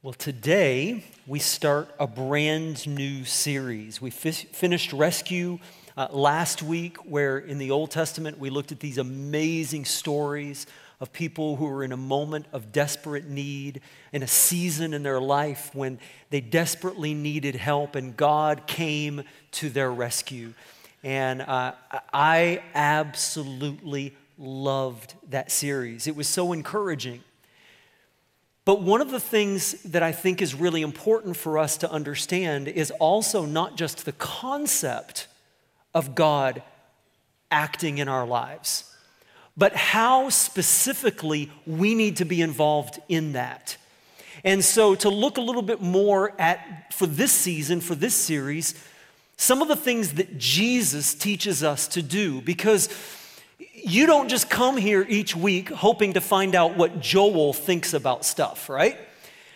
Well, today we start a brand new series. We fi- finished Rescue uh, last week, where in the Old Testament we looked at these amazing stories of people who were in a moment of desperate need, in a season in their life when they desperately needed help, and God came to their rescue. And uh, I absolutely loved that series. It was so encouraging. But one of the things that I think is really important for us to understand is also not just the concept of God acting in our lives, but how specifically we need to be involved in that. And so, to look a little bit more at, for this season, for this series, some of the things that Jesus teaches us to do, because you don't just come here each week hoping to find out what Joel thinks about stuff, right?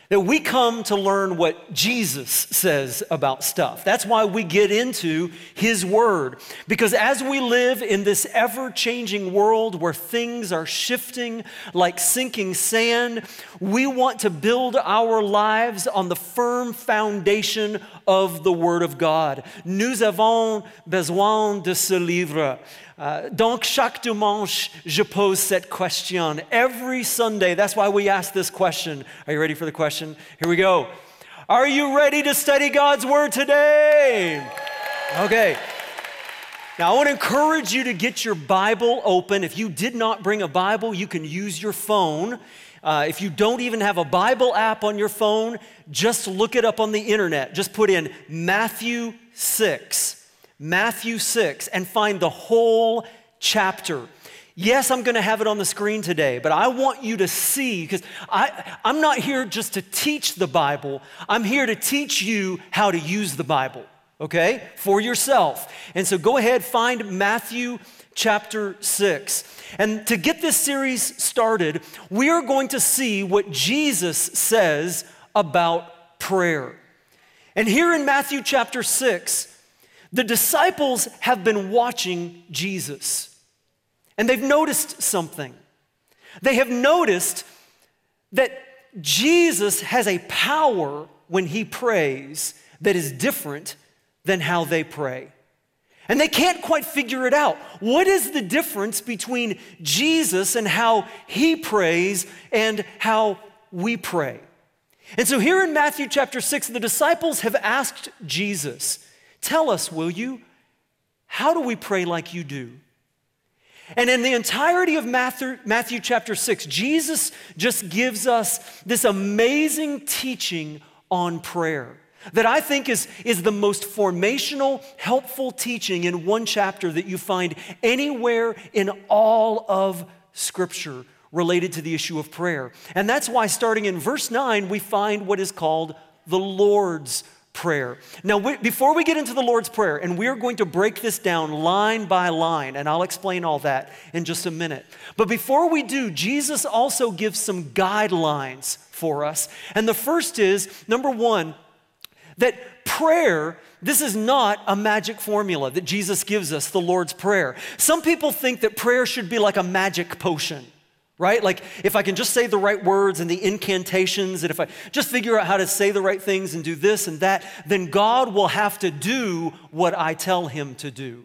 That we come to learn what Jesus says about stuff. That's why we get into His Word. Because as we live in this ever changing world where things are shifting like sinking sand, we want to build our lives on the firm foundation of the Word of God. Nous avons besoin de ce livre. Uh, donc, chaque dimanche, je pose cette question. Every Sunday, that's why we ask this question. Are you ready for the question? Here we go. Are you ready to study God's Word today? Okay. Now, I want to encourage you to get your Bible open. If you did not bring a Bible, you can use your phone. Uh, if you don't even have a Bible app on your phone, just look it up on the internet. Just put in Matthew 6. Matthew 6 and find the whole chapter. Yes, I'm going to have it on the screen today, but I want you to see because I'm not here just to teach the Bible. I'm here to teach you how to use the Bible, okay, for yourself. And so go ahead, find Matthew chapter 6. And to get this series started, we are going to see what Jesus says about prayer. And here in Matthew chapter 6, the disciples have been watching Jesus, and they've noticed something. They have noticed that Jesus has a power when he prays that is different than how they pray. And they can't quite figure it out. What is the difference between Jesus and how he prays and how we pray? And so here in Matthew chapter 6, the disciples have asked Jesus, Tell us, will you, how do we pray like you do? And in the entirety of Matthew, Matthew chapter 6, Jesus just gives us this amazing teaching on prayer that I think is, is the most formational, helpful teaching in one chapter that you find anywhere in all of Scripture related to the issue of prayer. And that's why, starting in verse 9, we find what is called the Lord's prayer. Now, we, before we get into the Lord's Prayer, and we're going to break this down line by line, and I'll explain all that in just a minute. But before we do, Jesus also gives some guidelines for us. And the first is number one, that prayer, this is not a magic formula that Jesus gives us, the Lord's Prayer. Some people think that prayer should be like a magic potion right? Like if I can just say the right words and the incantations, and if I just figure out how to say the right things and do this and that, then God will have to do what I tell him to do.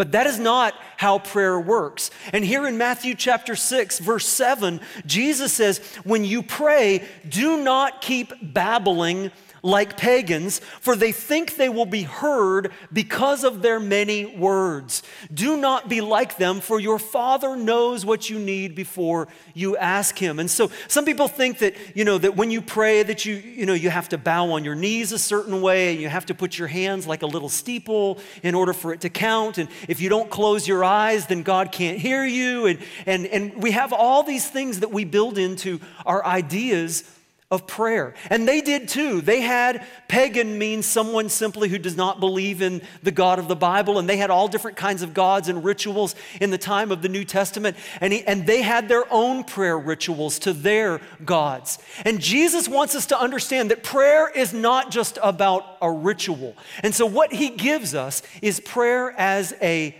But that is not how prayer works. And here in Matthew chapter 6, verse 7, Jesus says, When you pray, do not keep babbling like pagans, for they think they will be heard because of their many words. Do not be like them, for your Father knows what you need before you ask him. And so some people think that, you know, that when you pray that you, you know, you have to bow on your knees a certain way and you have to put your hands like a little steeple in order for it to count. And if you don't close your eyes, then God can't hear you. And, and, and we have all these things that we build into our ideas of prayer. And they did too. They had pagan means someone simply who does not believe in the God of the Bible, and they had all different kinds of gods and rituals in the time of the New Testament, and, he, and they had their own prayer rituals to their gods. And Jesus wants us to understand that prayer is not just about a ritual. And so, what he gives us is prayer as a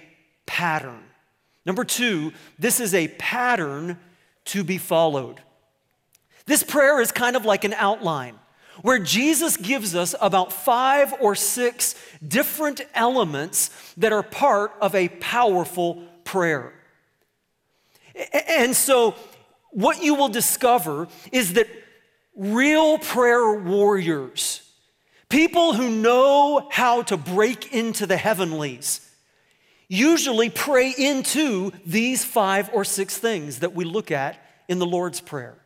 pattern. Number two, this is a pattern to be followed. This prayer is kind of like an outline where Jesus gives us about five or six different elements that are part of a powerful prayer. And so, what you will discover is that real prayer warriors, people who know how to break into the heavenlies, usually pray into these five or six things that we look at in the Lord's Prayer.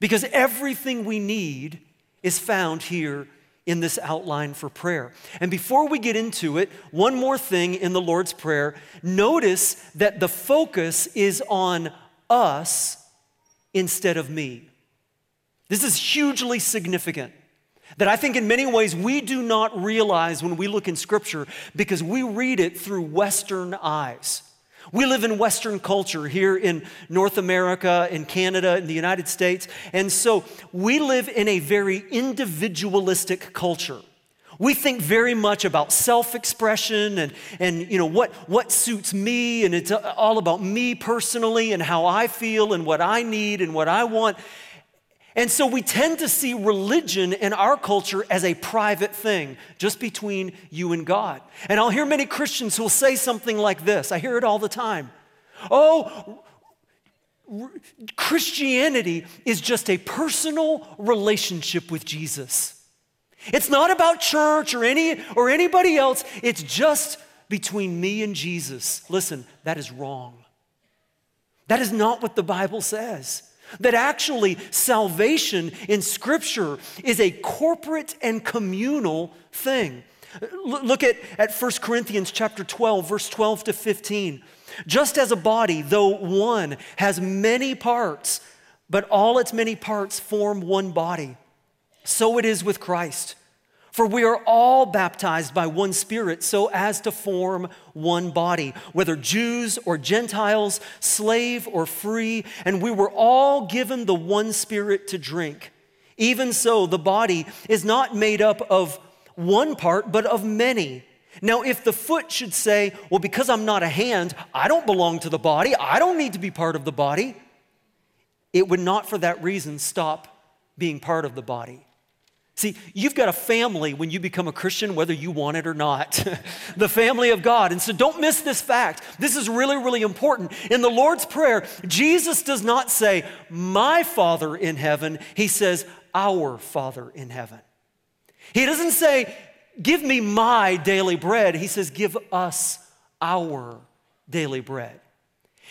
Because everything we need is found here in this outline for prayer. And before we get into it, one more thing in the Lord's Prayer. Notice that the focus is on us instead of me. This is hugely significant. That I think in many ways we do not realize when we look in Scripture because we read it through Western eyes. We live in Western culture here in North America, in Canada, in the United States. And so we live in a very individualistic culture. We think very much about self-expression and, and you know, what, what suits me, and it's all about me personally and how I feel and what I need and what I want. And so we tend to see religion in our culture as a private thing, just between you and God. And I'll hear many Christians who will say something like this I hear it all the time. Oh, Christianity is just a personal relationship with Jesus. It's not about church or any or anybody else. It's just between me and Jesus. Listen, that is wrong. That is not what the Bible says. That actually salvation in Scripture is a corporate and communal thing. Look at, at 1 Corinthians chapter 12, verse 12 to 15. Just as a body, though one, has many parts, but all its many parts form one body, so it is with Christ. For we are all baptized by one Spirit so as to form one body, whether Jews or Gentiles, slave or free, and we were all given the one Spirit to drink. Even so, the body is not made up of one part, but of many. Now, if the foot should say, Well, because I'm not a hand, I don't belong to the body, I don't need to be part of the body, it would not for that reason stop being part of the body. See, you've got a family when you become a Christian, whether you want it or not. the family of God. And so don't miss this fact. This is really, really important. In the Lord's Prayer, Jesus does not say, My Father in heaven. He says, Our Father in heaven. He doesn't say, Give me my daily bread. He says, Give us our daily bread.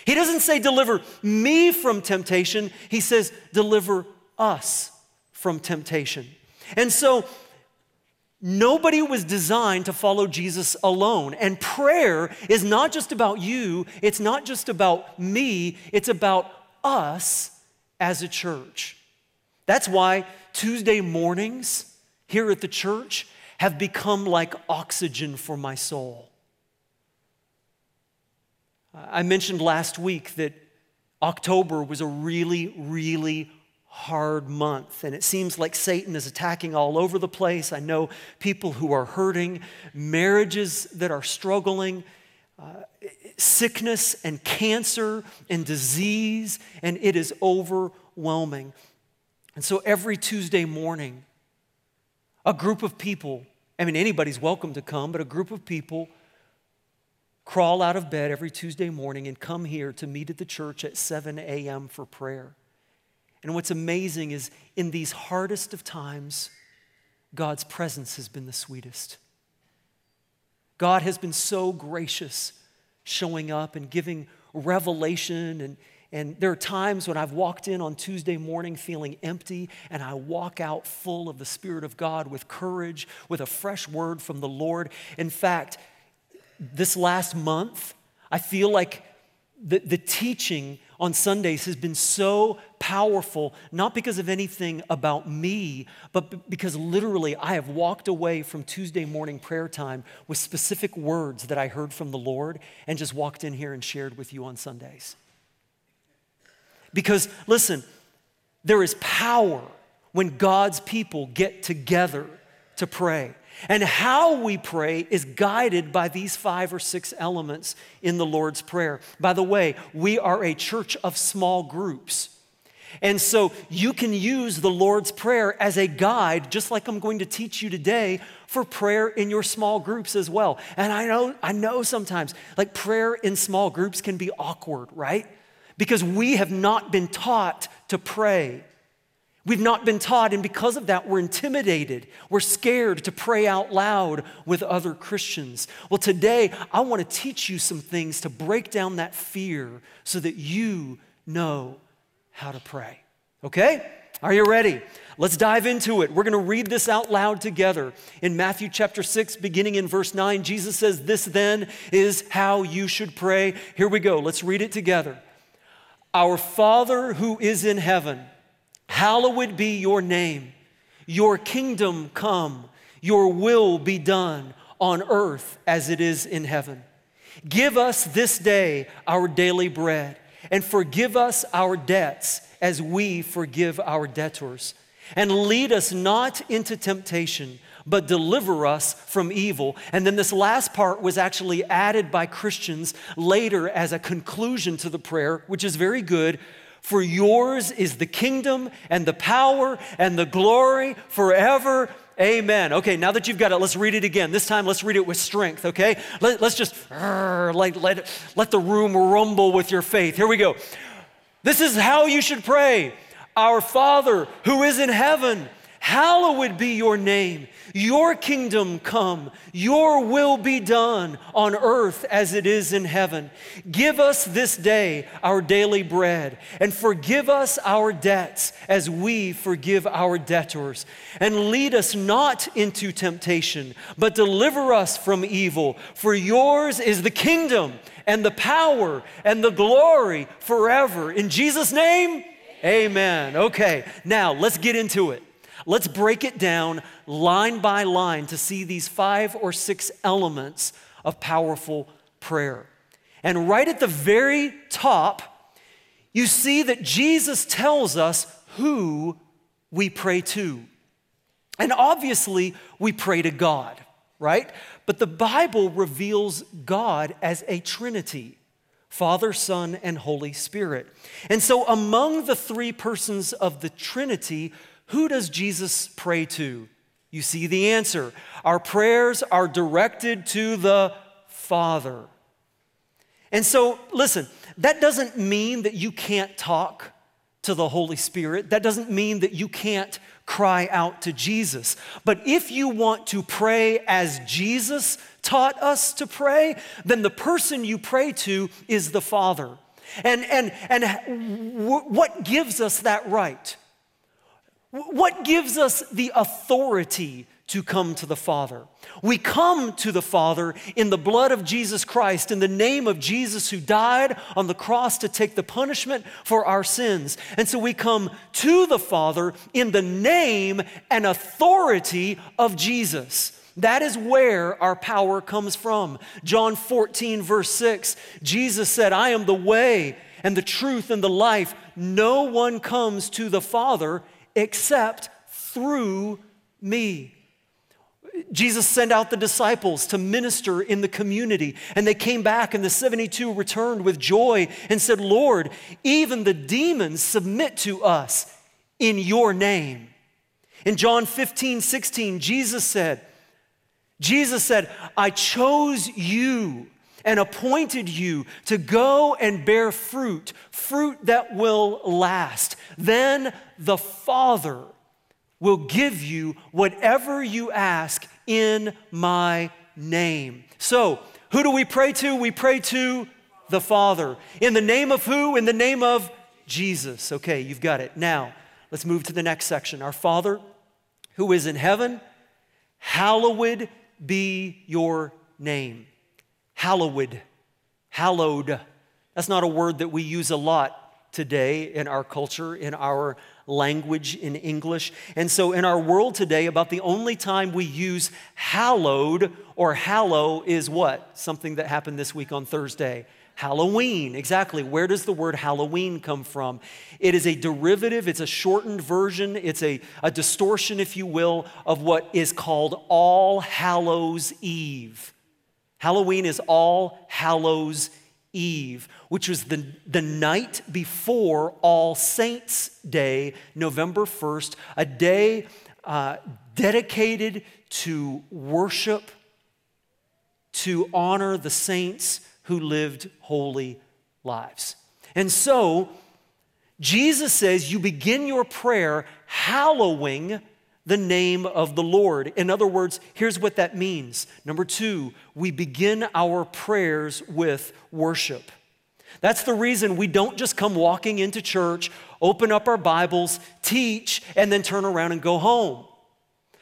He doesn't say, Deliver me from temptation. He says, Deliver us from temptation. And so, Nobody was designed to follow Jesus alone. And prayer is not just about you, it's not just about me, it's about us as a church. That's why Tuesday mornings here at the church have become like oxygen for my soul. I mentioned last week that October was a really, really hard month, and it seems like Satan is attacking all over the place. I know people who are hurting, marriages that are struggling, uh, sickness and cancer and disease, and it is overwhelming. And so every Tuesday morning, a group of people, I mean, anybody's welcome to come, but a group of people crawl out of bed every Tuesday morning and come here to meet at the church at 7 a.m. for prayer. And what's amazing is in these hardest of times, God's presence has been the sweetest. God has been so gracious showing up and giving revelation. And, and there are times when I've walked in on Tuesday morning feeling empty, and I walk out full of the Spirit of God with courage, with a fresh word from the Lord. In fact, this last month, I feel like the, the teaching on Sundays has been so powerful, not because of anything about me, but because literally I have walked away from Tuesday morning prayer time with specific words that I heard from the Lord and just walked in here and shared with you on Sundays. Because listen, there is power when God's people get together to pray. And how we pray is guided by these five or six elements in the Lord's Prayer. By the way, we are a church of small groups. And so you can use the Lord's Prayer as a guide, just like I'm going to teach you today, for prayer in your small groups as well. And I know, I know sometimes, like prayer in small groups can be awkward, right? Because we have not been taught to pray. We've not been taught, and because of that, we're intimidated. We're scared to pray out loud with other Christians. Well, today, I want to teach you some things to break down that fear so that you know how to pray. Okay? Are you ready? Let's dive into it. We're going to read this out loud together. In Matthew chapter 6, beginning in verse 9, Jesus says, This then is how you should pray. Here we go. Let's read it together. Our Father who is in heaven, hallowed be your name. Your kingdom come, your will be done on earth as it is in heaven. Give us this day our daily bread and forgive us our debts as we forgive our debtors. And lead us not into temptation, but deliver us from evil. And then this last part was actually added by Christians later as a conclusion to the prayer, which is very good. For yours is the kingdom and the power and the glory forever Amen. Okay, now that you've got it, let's read it again. This time, let's read it with strength, okay? Let, us just like, let, let the room rumble with your faith. Here we go. This is how you should pray Our Father who is in heaven Hallowed be your name. Your kingdom come. Your will be done on earth as it is in heaven. Give us this day our daily bread and forgive us our debts as we forgive our debtors. And lead us not into temptation, but deliver us from evil. For yours is the kingdom and the power and the glory forever. In Jesus' name, amen. Okay, now let's get into it. Let's break it down line by line to see these five or six elements of powerful prayer. And right at the very top, you see that Jesus tells us who we pray to. And obviously, we pray to God, right? But the Bible reveals God as a Trinity Father, Son, and Holy Spirit. And so, among the three persons of the Trinity, who does Jesus pray to? You see the answer. Our prayers are directed to the Father. And so, listen, that doesn't mean that you can't talk to the Holy Spirit. That doesn't mean that you can't cry out to Jesus. But if you want to pray as Jesus taught us to pray, then the person you pray to is the Father. And, and, and what gives us that right? What gives us the authority to come to the Father? We come to the Father in the blood of Jesus Christ, in the name of Jesus who died on the cross to take the punishment for our sins. And so we come to the Father in the name and authority of Jesus. That is where our power comes from. John 14, verse 6, Jesus said, I am the way and the truth and the life. No one comes to the Father except through me. Jesus sent out the disciples to minister in the community, and they came back, and the 72 returned with joy and said, Lord, even the demons submit to us in your name. In John 15, 16, Jesus said, Jesus said, I chose you and appointed you to go and bear fruit, fruit that will last. Then the Father will give you whatever you ask in my name. So, who do we pray to? We pray to the Father. In the name of who? In the name of Jesus. Okay, you've got it. Now, let's move to the next section. Our Father who is in heaven, hallowed be your name hallowed. Hallowed. That's not a word that we use a lot today in our culture, in our language, in English. And so, in our world today, about the only time we use hallowed or hallow is what? Something that happened this week on Thursday. Halloween, exactly. Where does the word Halloween come from? It is a derivative, it's a shortened version, it's a, a distortion, if you will, of what is called All Hallows Eve. Halloween is All Hallows Eve, which was the, the night before All Saints' Day, November 1st, a day uh, dedicated to worship, to honor the saints who lived holy lives. And so, Jesus says you begin your prayer hallowing the name of the Lord. In other words, here's what that means. Number two, we begin our prayers with worship. That's the reason we don't just come walking into church, open up our Bibles, teach, and then turn around and go home.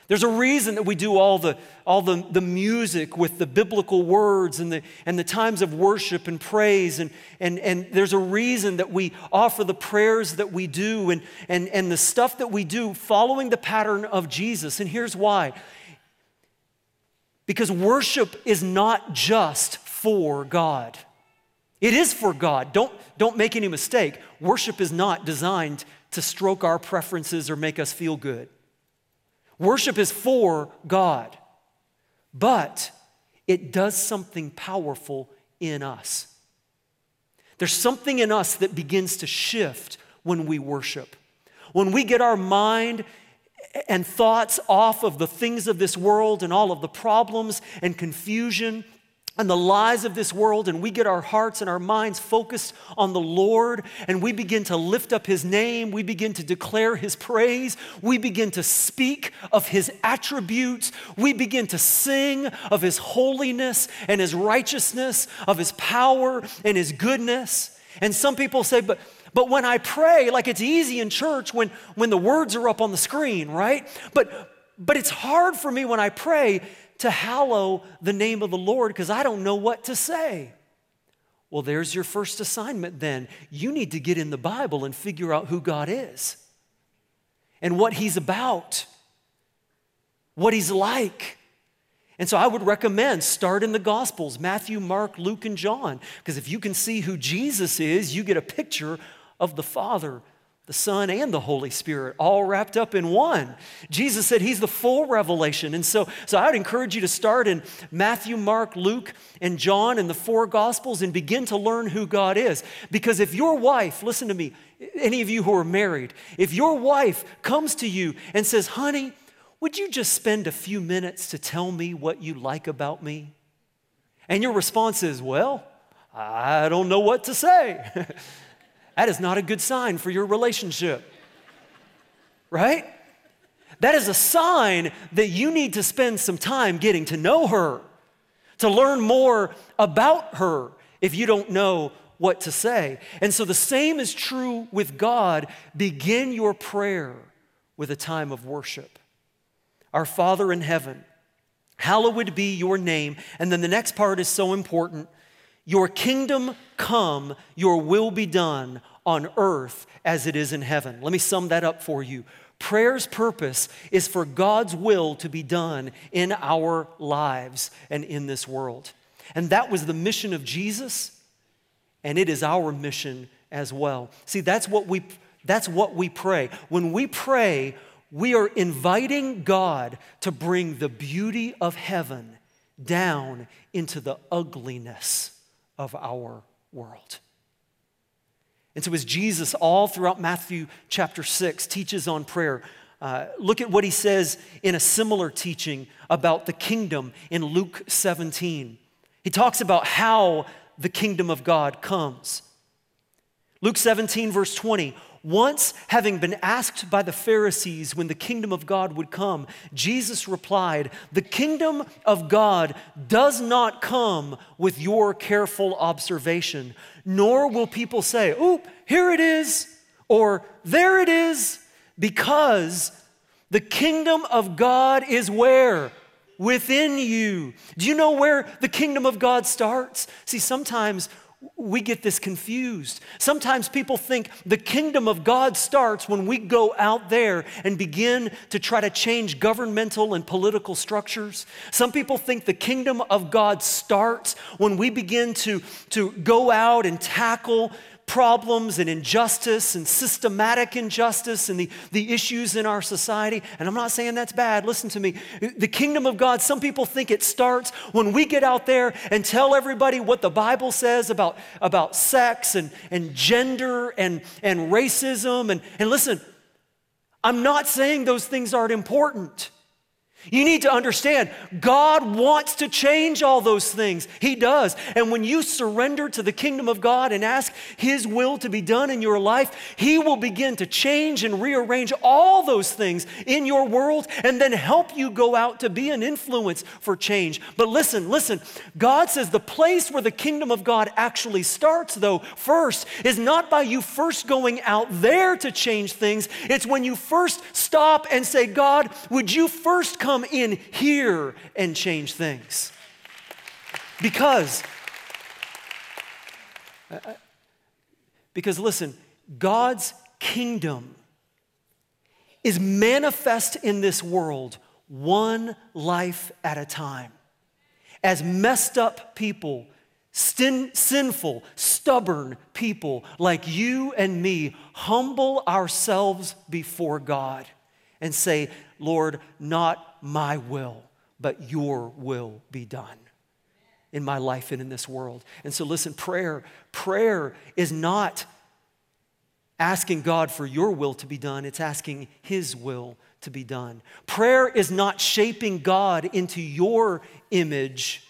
There's a reason that we do all the, all the, the music with the biblical words and the, and the times of worship and praise. And, and, and there's a reason that we offer the prayers that we do and, and, and the stuff that we do following the pattern of Jesus. And here's why because worship is not just for God. It is for God. Don't, don't make any mistake. Worship is not designed to stroke our preferences or make us feel good. Worship is for God, but it does something powerful in us. There's something in us that begins to shift when we worship. When we get our mind and thoughts off of the things of this world and all of the problems and confusion and the lies of this world, and we get our hearts and our minds focused on the Lord, and we begin to lift up His name, we begin to declare His praise, we begin to speak of His attributes, we begin to sing of His holiness and His righteousness, of His power and His goodness. And some people say, but but when I pray, like it's easy in church when, when the words are up on the screen, right? But but it's hard for me when I pray to hallow the name of the Lord because I don't know what to say. Well, there's your first assignment then. You need to get in the Bible and figure out who God is and what He's about, what He's like. And so I would recommend start in the Gospels Matthew, Mark, Luke, and John. Because if you can see who Jesus is, you get a picture of the Father the Son and the Holy Spirit all wrapped up in one. Jesus said he's the full revelation. And so, so I would encourage you to start in Matthew, Mark, Luke, and John and the four Gospels and begin to learn who God is. Because if your wife, listen to me, any of you who are married, if your wife comes to you and says, honey, would you just spend a few minutes to tell me what you like about me? And your response is, well, I don't know what to say. That is not a good sign for your relationship, right? That is a sign that you need to spend some time getting to know her, to learn more about her if you don't know what to say. And so the same is true with God. Begin your prayer with a time of worship. Our Father in heaven, hallowed be your name. And then the next part is so important your kingdom come, your will be done on earth as it is in heaven. Let me sum that up for you. Prayer's purpose is for God's will to be done in our lives and in this world. And that was the mission of Jesus, and it is our mission as well. See, that's what we that's what we pray. When we pray, we are inviting God to bring the beauty of heaven down into the ugliness of our world. And so, as Jesus, all throughout Matthew chapter 6, teaches on prayer, uh, look at what he says in a similar teaching about the kingdom in Luke 17. He talks about how the kingdom of God comes. Luke 17, verse 20 once, having been asked by the Pharisees when the kingdom of God would come, Jesus replied, The kingdom of God does not come with your careful observation, nor will people say, Oh, here it is, or there it is, because the kingdom of God is where? Within you. Do you know where the kingdom of God starts? See, sometimes we get this confused. Sometimes people think the kingdom of God starts when we go out there and begin to try to change governmental and political structures. Some people think the kingdom of God starts when we begin to, to go out and tackle problems and injustice and systematic injustice and the, the issues in our society. And I'm not saying that's bad. Listen to me. The kingdom of God, some people think it starts when we get out there and tell everybody what the Bible says about, about sex and, and gender and, and racism. And, and listen, I'm not saying those things aren't important. You need to understand, God wants to change all those things. He does. And when you surrender to the kingdom of God and ask His will to be done in your life, He will begin to change and rearrange all those things in your world and then help you go out to be an influence for change. But listen, listen, God says the place where the kingdom of God actually starts, though, first, is not by you first going out there to change things. It's when you first stop and say, God, would you first come? Come in here and change things. Because, uh, uh, because listen, God's kingdom is manifest in this world one life at a time. As messed up people, sin, sinful, stubborn people like you and me humble ourselves before God and say, Lord, not my will, but your will be done in my life and in this world. And so, listen, prayer, prayer is not asking God for your will to be done, it's asking His will to be done. Prayer is not shaping God into your image,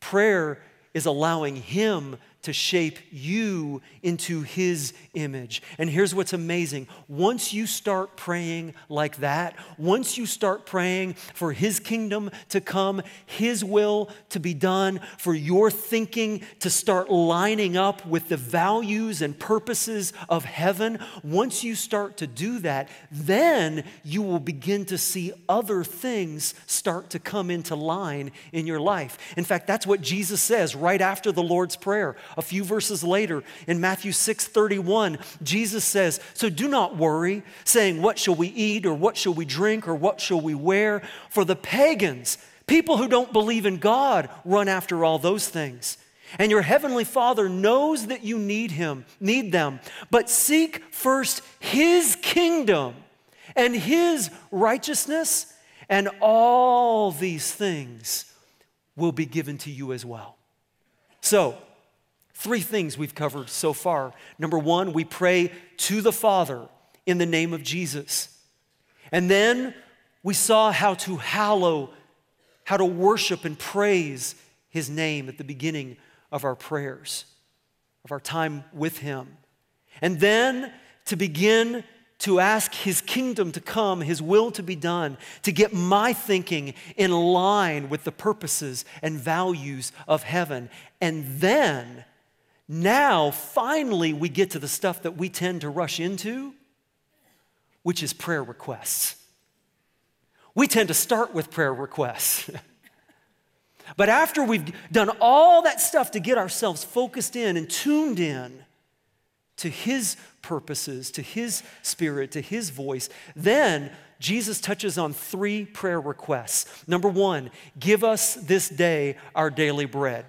prayer is allowing Him to shape you into His image. And here's what's amazing once you start praying like that, once you start praying for His kingdom to come, His will to be done, for your thinking to start lining up with the values and purposes of heaven, once you start to do that, then you will begin to see other things start to come into line in your life. In fact, that's what Jesus says right after the Lord's Prayer. A few verses later in Matthew 6 31, Jesus says, So do not worry, saying, What shall we eat, or what shall we drink, or what shall we wear? For the pagans, people who don't believe in God, run after all those things. And your heavenly Father knows that you need him, need them. But seek first his kingdom and his righteousness, and all these things will be given to you as well. So, Three things we've covered so far. Number one, we pray to the Father in the name of Jesus. And then we saw how to hallow, how to worship and praise His name at the beginning of our prayers, of our time with Him. And then to begin to ask His kingdom to come, His will to be done, to get my thinking in line with the purposes and values of heaven. And then now, finally, we get to the stuff that we tend to rush into, which is prayer requests. We tend to start with prayer requests. but after we've done all that stuff to get ourselves focused in and tuned in to His purposes, to His spirit, to His voice, then Jesus touches on three prayer requests. Number one, give us this day our daily bread,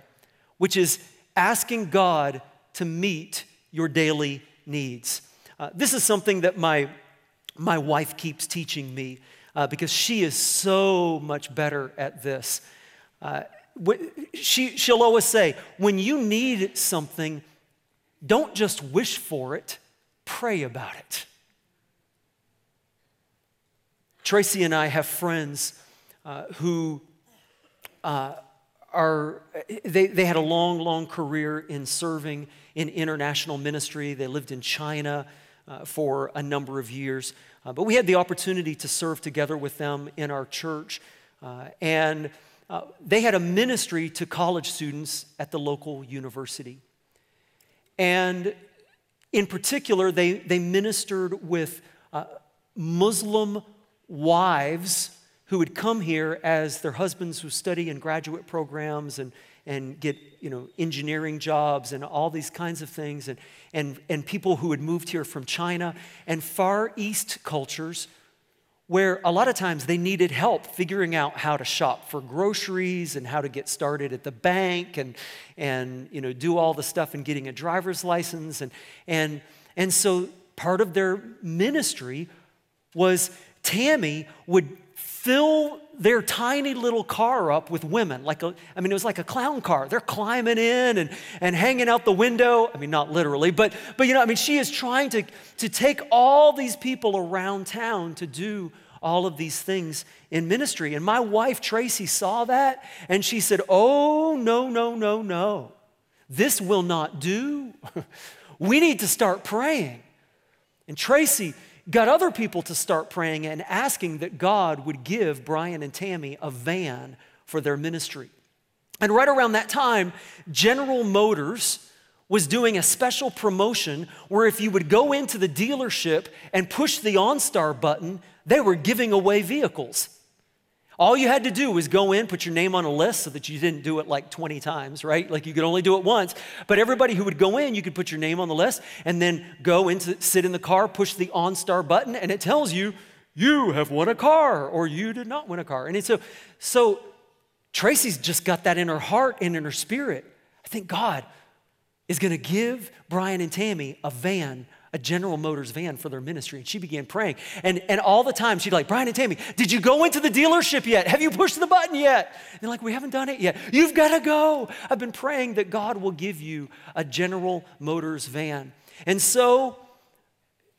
which is asking God to meet your daily needs. Uh, this is something that my, my wife keeps teaching me uh, because she is so much better at this. Uh, she, she'll always say, when you need something, don't just wish for it, pray about it. Tracy and I have friends uh, who uh, are, they, they had a long, long career in serving in international ministry. They lived in China uh, for a number of years. Uh, but we had the opportunity to serve together with them in our church. Uh, and uh, they had a ministry to college students at the local university. And in particular, they, they ministered with uh, Muslim wives who would come here as their husbands who study in graduate programs and, and get you know, engineering jobs and all these kinds of things, and, and, and people who had moved here from China and Far East cultures where a lot of times they needed help figuring out how to shop for groceries and how to get started at the bank and, and you know, do all the stuff and getting a driver's license. And, and, and so part of their ministry was Tammy would fill their tiny little car up with women. Like a, I mean, it was like a clown car. They're climbing in and, and hanging out the window. I mean, not literally, but, but you know, I mean, she is trying to, to take all these people around town to do all of these things in ministry. And my wife, Tracy, saw that and she said, Oh, no, no, no, no. This will not do. we need to start praying. And Tracy, got other people to start praying and asking that God would give Brian and Tammy a van for their ministry. And right around that time, General Motors was doing a special promotion where if you would go into the dealership and push the OnStar button, they were giving away vehicles. All you had to do was go in, put your name on a list so that you didn't do it like 20 times, right? Like you could only do it once. But everybody who would go in, you could put your name on the list and then go into sit in the car, push the OnStar button, and it tells you you have won a car or you did not win a car. And so, so Tracy's just got that in her heart and in her spirit. I think God is going to give Brian and Tammy a van a General Motors van for their ministry. And she began praying. And, and all the time, she'd like, Brian and Tammy, did you go into the dealership yet? Have you pushed the button yet? And they're like, we haven't done it yet. You've got to go. I've been praying that God will give you a General Motors van. And so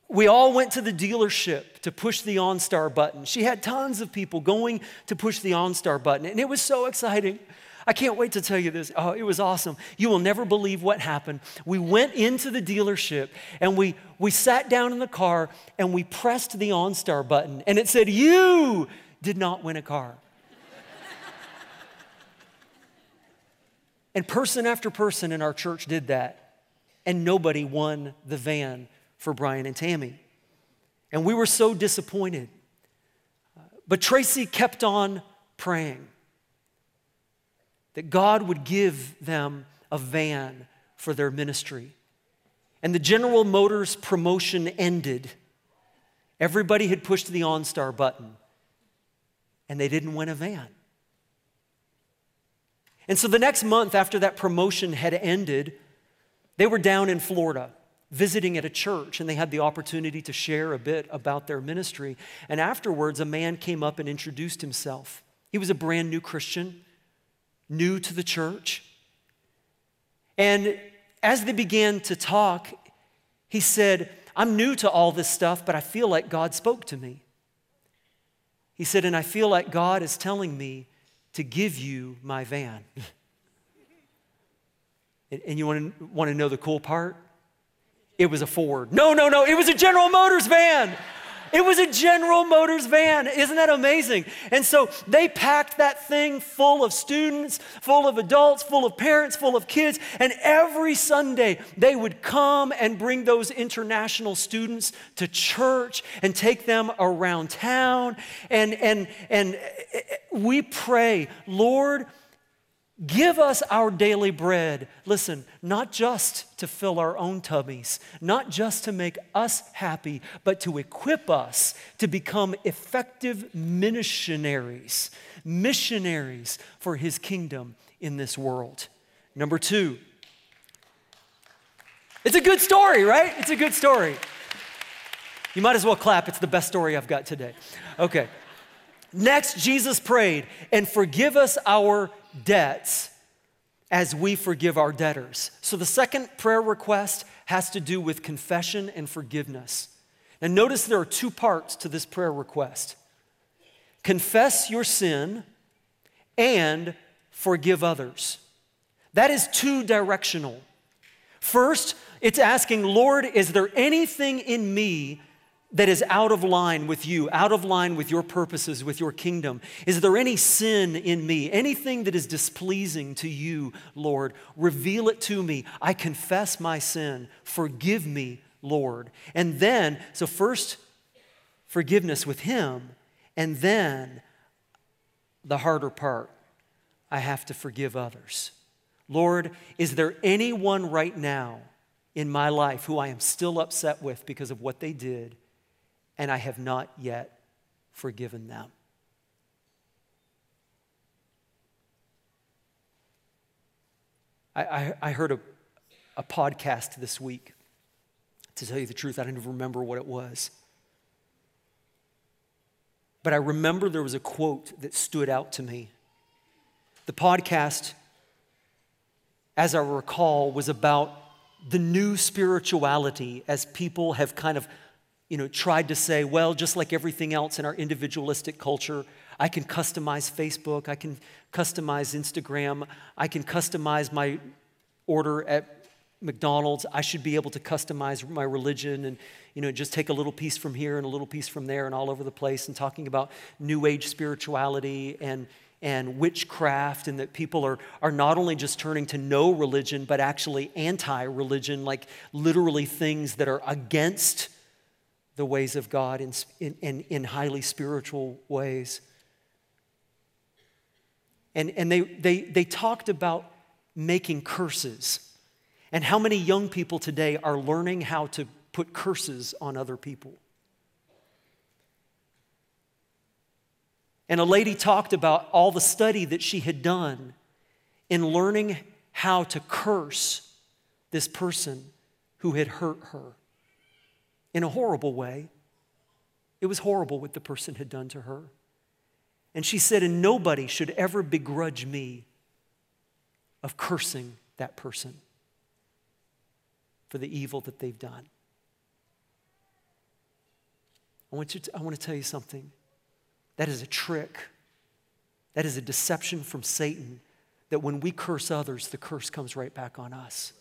we all went to the dealership to push the OnStar button. She had tons of people going to push the OnStar button. And it was so exciting. I can't wait to tell you this. Oh, it was awesome. You will never believe what happened. We went into the dealership and we, we sat down in the car and we pressed the OnStar button and it said, You did not win a car. and person after person in our church did that. And nobody won the van for Brian and Tammy. And we were so disappointed. But Tracy kept on praying that God would give them a van for their ministry. And the General Motors promotion ended. Everybody had pushed the OnStar button, and they didn't win a van. And so the next month after that promotion had ended, they were down in Florida visiting at a church, and they had the opportunity to share a bit about their ministry. And afterwards, a man came up and introduced himself. He was a brand new Christian new to the church. And as they began to talk, he said, I'm new to all this stuff, but I feel like God spoke to me. He said, and I feel like God is telling me to give you my van. and you want to, want to know the cool part? It was a Ford. No, no, no, it was a General Motors van. It was a General Motors van. Isn't that amazing? And so they packed that thing full of students, full of adults, full of parents, full of kids. And every Sunday they would come and bring those international students to church and take them around town. And, and, and we pray, Lord, Give us our daily bread. Listen, not just to fill our own tummies, not just to make us happy, but to equip us to become effective missionaries, missionaries for his kingdom in this world. Number two, it's a good story, right? It's a good story. You might as well clap. It's the best story I've got today. Okay. Next, Jesus prayed, and forgive us our debts as we forgive our debtors. So the second prayer request has to do with confession and forgiveness. Now, notice there are two parts to this prayer request confess your sin and forgive others. That is two directional. First, it's asking, Lord, is there anything in me that is out of line with you, out of line with your purposes, with your kingdom? Is there any sin in me, anything that is displeasing to you, Lord? Reveal it to me. I confess my sin. Forgive me, Lord. And then, so first, forgiveness with Him, and then the harder part I have to forgive others. Lord, is there anyone right now in my life who I am still upset with because of what they did? And I have not yet forgiven them. I, I, heard a, a podcast this week. To tell you the truth, I don't even remember what it was. But I remember there was a quote that stood out to me. The podcast, as I recall, was about the new spirituality as people have kind of you know tried to say well just like everything else in our individualistic culture i can customize facebook i can customize instagram i can customize my order at mcdonald's i should be able to customize my religion and you know just take a little piece from here and a little piece from there and all over the place and talking about new age spirituality and and witchcraft, and that people are, are not only just turning to no religion, but actually anti religion, like literally things that are against the ways of God in, in, in highly spiritual ways. And, and they, they, they talked about making curses and how many young people today are learning how to put curses on other people. And a lady talked about all the study that she had done in learning how to curse this person who had hurt her in a horrible way. It was horrible what the person had done to her. And she said, And nobody should ever begrudge me of cursing that person for the evil that they've done. I want, you to, I want to tell you something. That is a trick. That is a deception from Satan that when we curse others, the curse comes right back on us.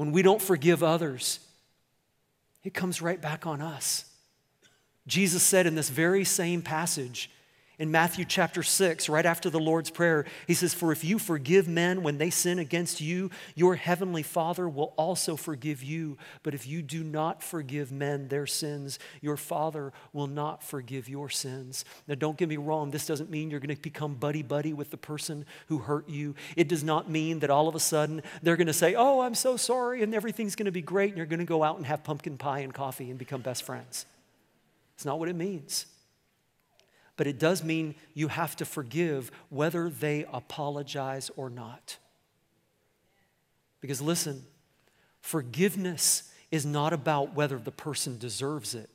When we don't forgive others, it comes right back on us. Jesus said in this very same passage, in Matthew chapter 6, right after the Lord's Prayer, he says, For if you forgive men when they sin against you, your heavenly Father will also forgive you. But if you do not forgive men their sins, your Father will not forgive your sins. Now, don't get me wrong, this doesn't mean you're going to become buddy buddy with the person who hurt you. It does not mean that all of a sudden they're going to say, Oh, I'm so sorry, and everything's going to be great, and you're going to go out and have pumpkin pie and coffee and become best friends. It's not what it means but it does mean you have to forgive whether they apologize or not. Because listen, forgiveness is not about whether the person deserves it.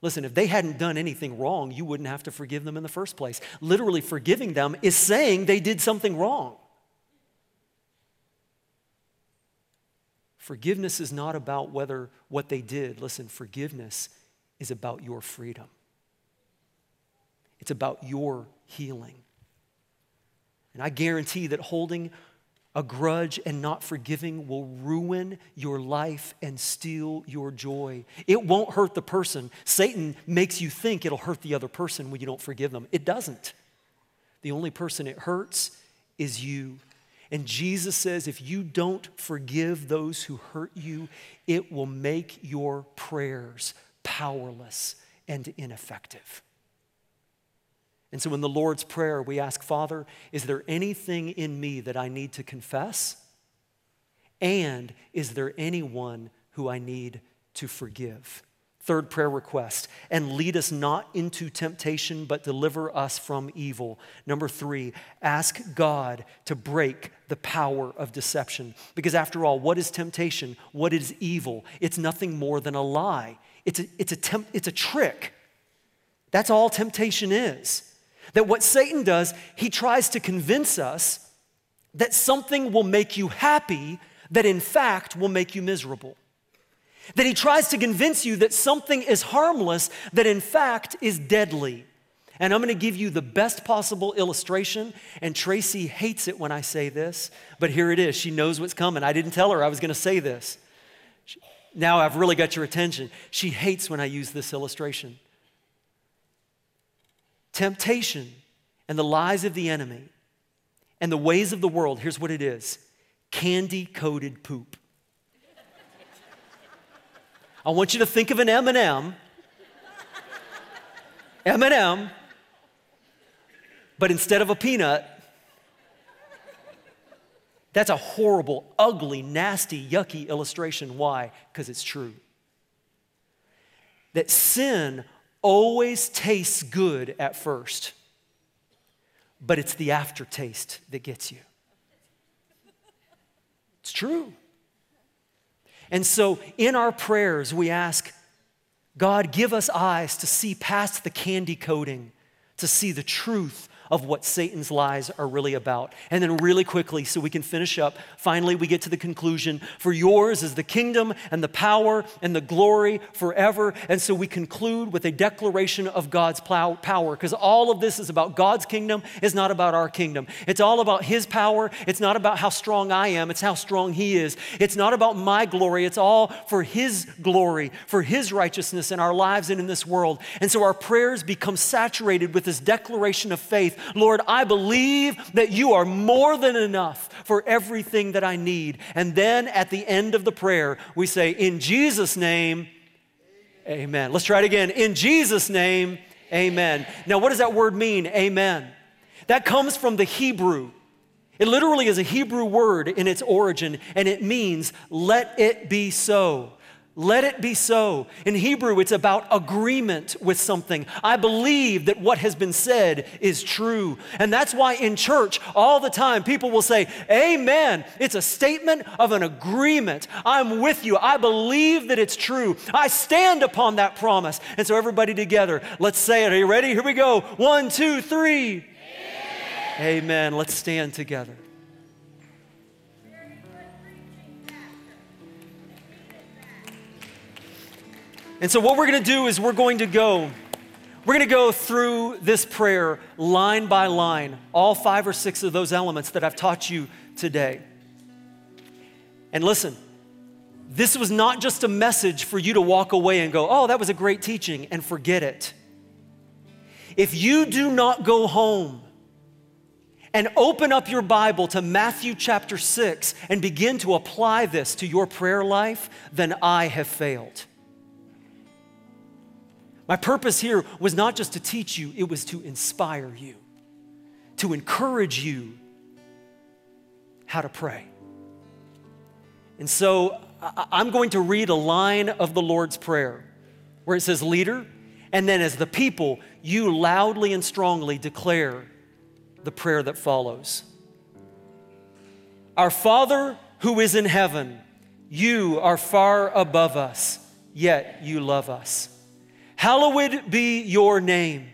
Listen, if they hadn't done anything wrong, you wouldn't have to forgive them in the first place. Literally, forgiving them is saying they did something wrong. Forgiveness is not about whether what they did. Listen, forgiveness is about your freedom. It's about your healing. And I guarantee that holding a grudge and not forgiving will ruin your life and steal your joy. It won't hurt the person. Satan makes you think it'll hurt the other person when you don't forgive them. It doesn't. The only person it hurts is you. And Jesus says if you don't forgive those who hurt you, it will make your prayers powerless and ineffective. And so in the Lord's Prayer, we ask, Father, is there anything in me that I need to confess? And is there anyone who I need to forgive? Third prayer request, and lead us not into temptation, but deliver us from evil. Number three, ask God to break the power of deception. Because after all, what is temptation? What is evil? It's nothing more than a lie, it's a, it's a, temp, it's a trick. That's all temptation is. That what Satan does, he tries to convince us that something will make you happy that in fact will make you miserable. That he tries to convince you that something is harmless that in fact is deadly. And I'm going to give you the best possible illustration. And Tracy hates it when I say this, but here it is. She knows what's coming. I didn't tell her I was going to say this. Now I've really got your attention. She hates when I use this illustration temptation and the lies of the enemy and the ways of the world, here's what it is candy coated poop. I want you to think of an M&M. M&M, but instead of a peanut, that's a horrible, ugly, nasty, yucky illustration. Why? Because it's true. that sin always tastes good at first, but it's the aftertaste that gets you. It's true. And so in our prayers, we ask, God, give us eyes to see past the candy coating, to see the truth of what Satan's lies are really about. And then, really quickly, so we can finish up, finally, we get to the conclusion For yours is the kingdom and the power and the glory forever. And so we conclude with a declaration of God's power, because all of this is about God's kingdom, it's not about our kingdom. It's all about His power. It's not about how strong I am, it's how strong He is. It's not about my glory, it's all for His glory, for His righteousness in our lives and in this world. And so our prayers become saturated with this declaration of faith faith. Lord, I believe that you are more than enough for everything that I need. And then at the end of the prayer, we say, In Jesus' name, amen. amen. Let's try it again. In Jesus' name, amen. Now, what does that word mean? Amen. That comes from the Hebrew. It literally is a Hebrew word in its origin, and it means, let it be so. Let it be so. In Hebrew, it's about agreement with something. I believe that what has been said is true. And that's why in church, all the time, people will say, Amen. It's a statement of an agreement. I'm with you. I believe that it's true. I stand upon that promise. And so, everybody together, let's say it. Are you ready? Here we go. One, two, three. Amen. Amen. Let's stand together. And so, what we're going to do is we're going to go. We're going to go through this prayer line by line, all five or six of those elements that I've taught you today. And listen, this was not just a message for you to walk away and go, oh, that was a great teaching, and forget it. If you do not go home and open up your Bible to Matthew chapter 6 and begin to apply this to your prayer life, then I have failed. My purpose here was not just to teach you, it was to inspire you, to encourage you how to pray. And so I'm going to read a line of the Lord's Prayer where it says, Leader, and then as the people, you loudly and strongly declare the prayer that follows. Our Father who is in heaven, you are far above us, yet you love us. Hallowed be your name.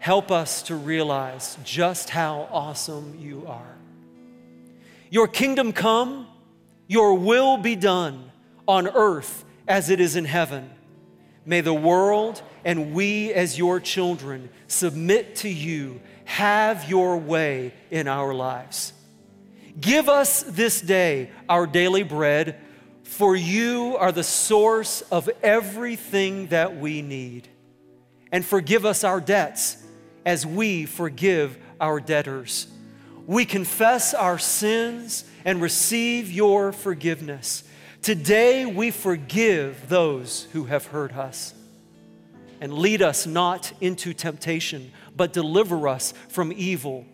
Help us to realize just how awesome you are. Your kingdom come, your will be done on earth as it is in heaven. May the world and we, as your children, submit to you. Have your way in our lives. Give us this day our daily bread for you are the source of everything that we need. And forgive us our debts as we forgive our debtors. We confess our sins and receive your forgiveness. Today we forgive those who have hurt us. And lead us not into temptation, but deliver us from evil.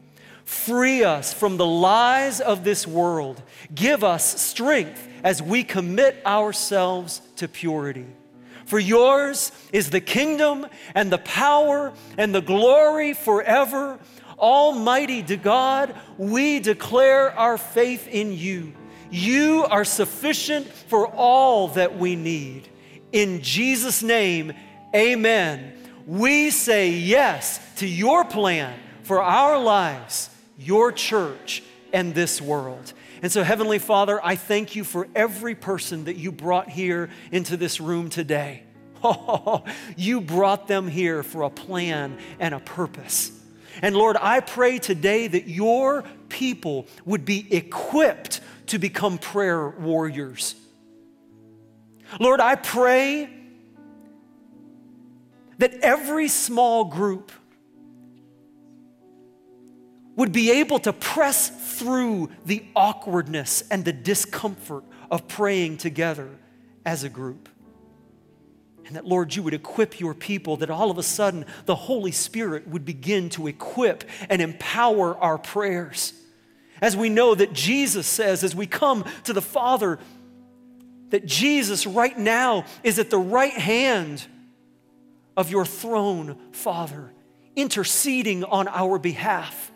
Free us from the lies of this world. Give us strength as we commit ourselves to purity. For yours is the kingdom and the power and the glory forever. Almighty to God, we declare our faith in you. You are sufficient for all that we need. In Jesus' name, amen. We say yes to your plan for our lives, your church, and this world. And so, Heavenly Father, I thank you for every person that you brought here into this room today. You brought them here for a plan and a purpose. And Lord, I pray today that your people would be equipped to become prayer warriors. Lord, I pray that every small group would be able to press through the awkwardness and the discomfort of praying together as a group. And that, Lord, you would equip your people, that all of a sudden the Holy Spirit would begin to equip and empower our prayers. As we know that Jesus says, as we come to the Father, that Jesus right now is at the right hand of your throne, Father, interceding on our behalf.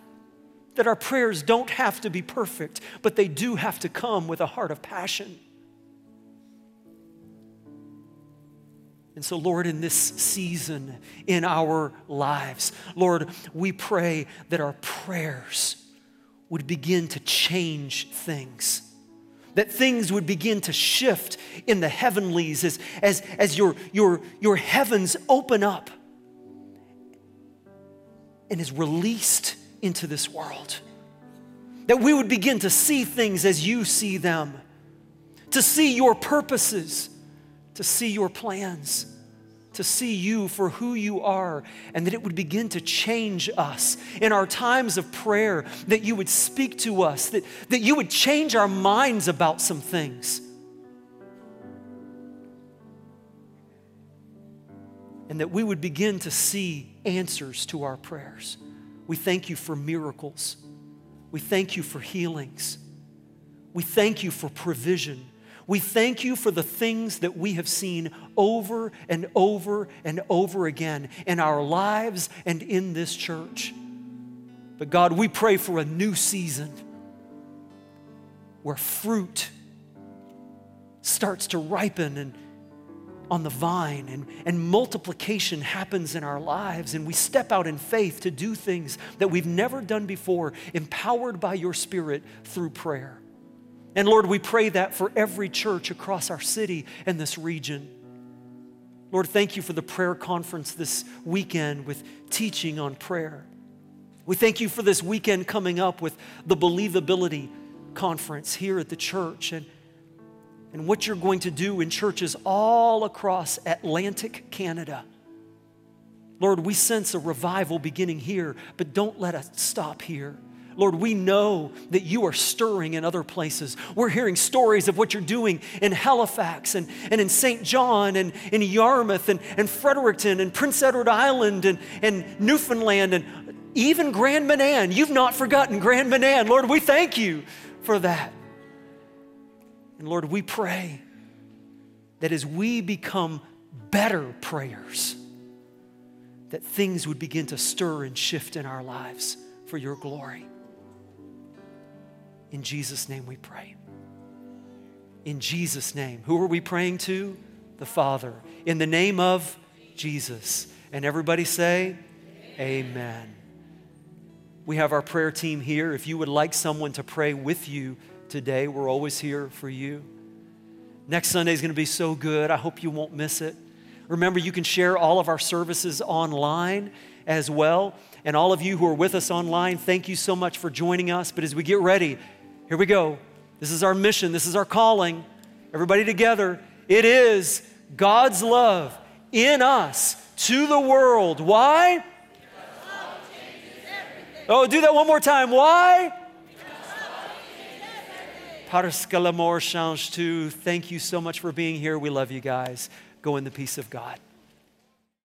That our prayers don't have to be perfect, but they do have to come with a heart of passion. And so, Lord, in this season in our lives, Lord, we pray that our prayers would begin to change things. That things would begin to shift in the heavenlies as, as, as your, your, your heavens open up and is released into this world. That we would begin to see things as you see them, to see your purposes to see your plans, to see you for who you are, and that it would begin to change us in our times of prayer, that you would speak to us, that, that you would change our minds about some things. And that we would begin to see answers to our prayers. We thank you for miracles. We thank you for healings. We thank you for provision. We thank you for the things that we have seen over and over and over again in our lives and in this church. But God, we pray for a new season where fruit starts to ripen and on the vine and, and multiplication happens in our lives and we step out in faith to do things that we've never done before empowered by your spirit through prayer and Lord, we pray that for every church across our city and this region. Lord, thank you for the prayer conference this weekend with teaching on prayer. We thank you for this weekend coming up with the Believability Conference here at the church and, and what you're going to do in churches all across Atlantic Canada. Lord, we sense a revival beginning here, but don't let us stop here. Lord, we know that you are stirring in other places. We're hearing stories of what you're doing in Halifax and, and in Saint John and in Yarmouth and, and Fredericton and Prince Edward Island and, and Newfoundland and even Grand Manan. You've not forgotten Grand Manan. Lord, we thank you for that. And Lord, we pray that as we become better prayers, that things would begin to stir and shift in our lives for your glory. In Jesus' name we pray. In Jesus' name. Who are we praying to? The Father. In the name of Jesus. And everybody say, Amen. Amen. We have our prayer team here. If you would like someone to pray with you today, we're always here for you. Next Sunday is going to be so good. I hope you won't miss it. Remember, you can share all of our services online as well. And all of you who are with us online, thank you so much for joining us. But as we get ready, here we go. This is our mission, this is our calling. Everybody together. It is God's love in us to the world. Why? Oh, do that one more time. Why? L'amour change tout. Thank you so much for being here. We love you guys. Go in the peace of God.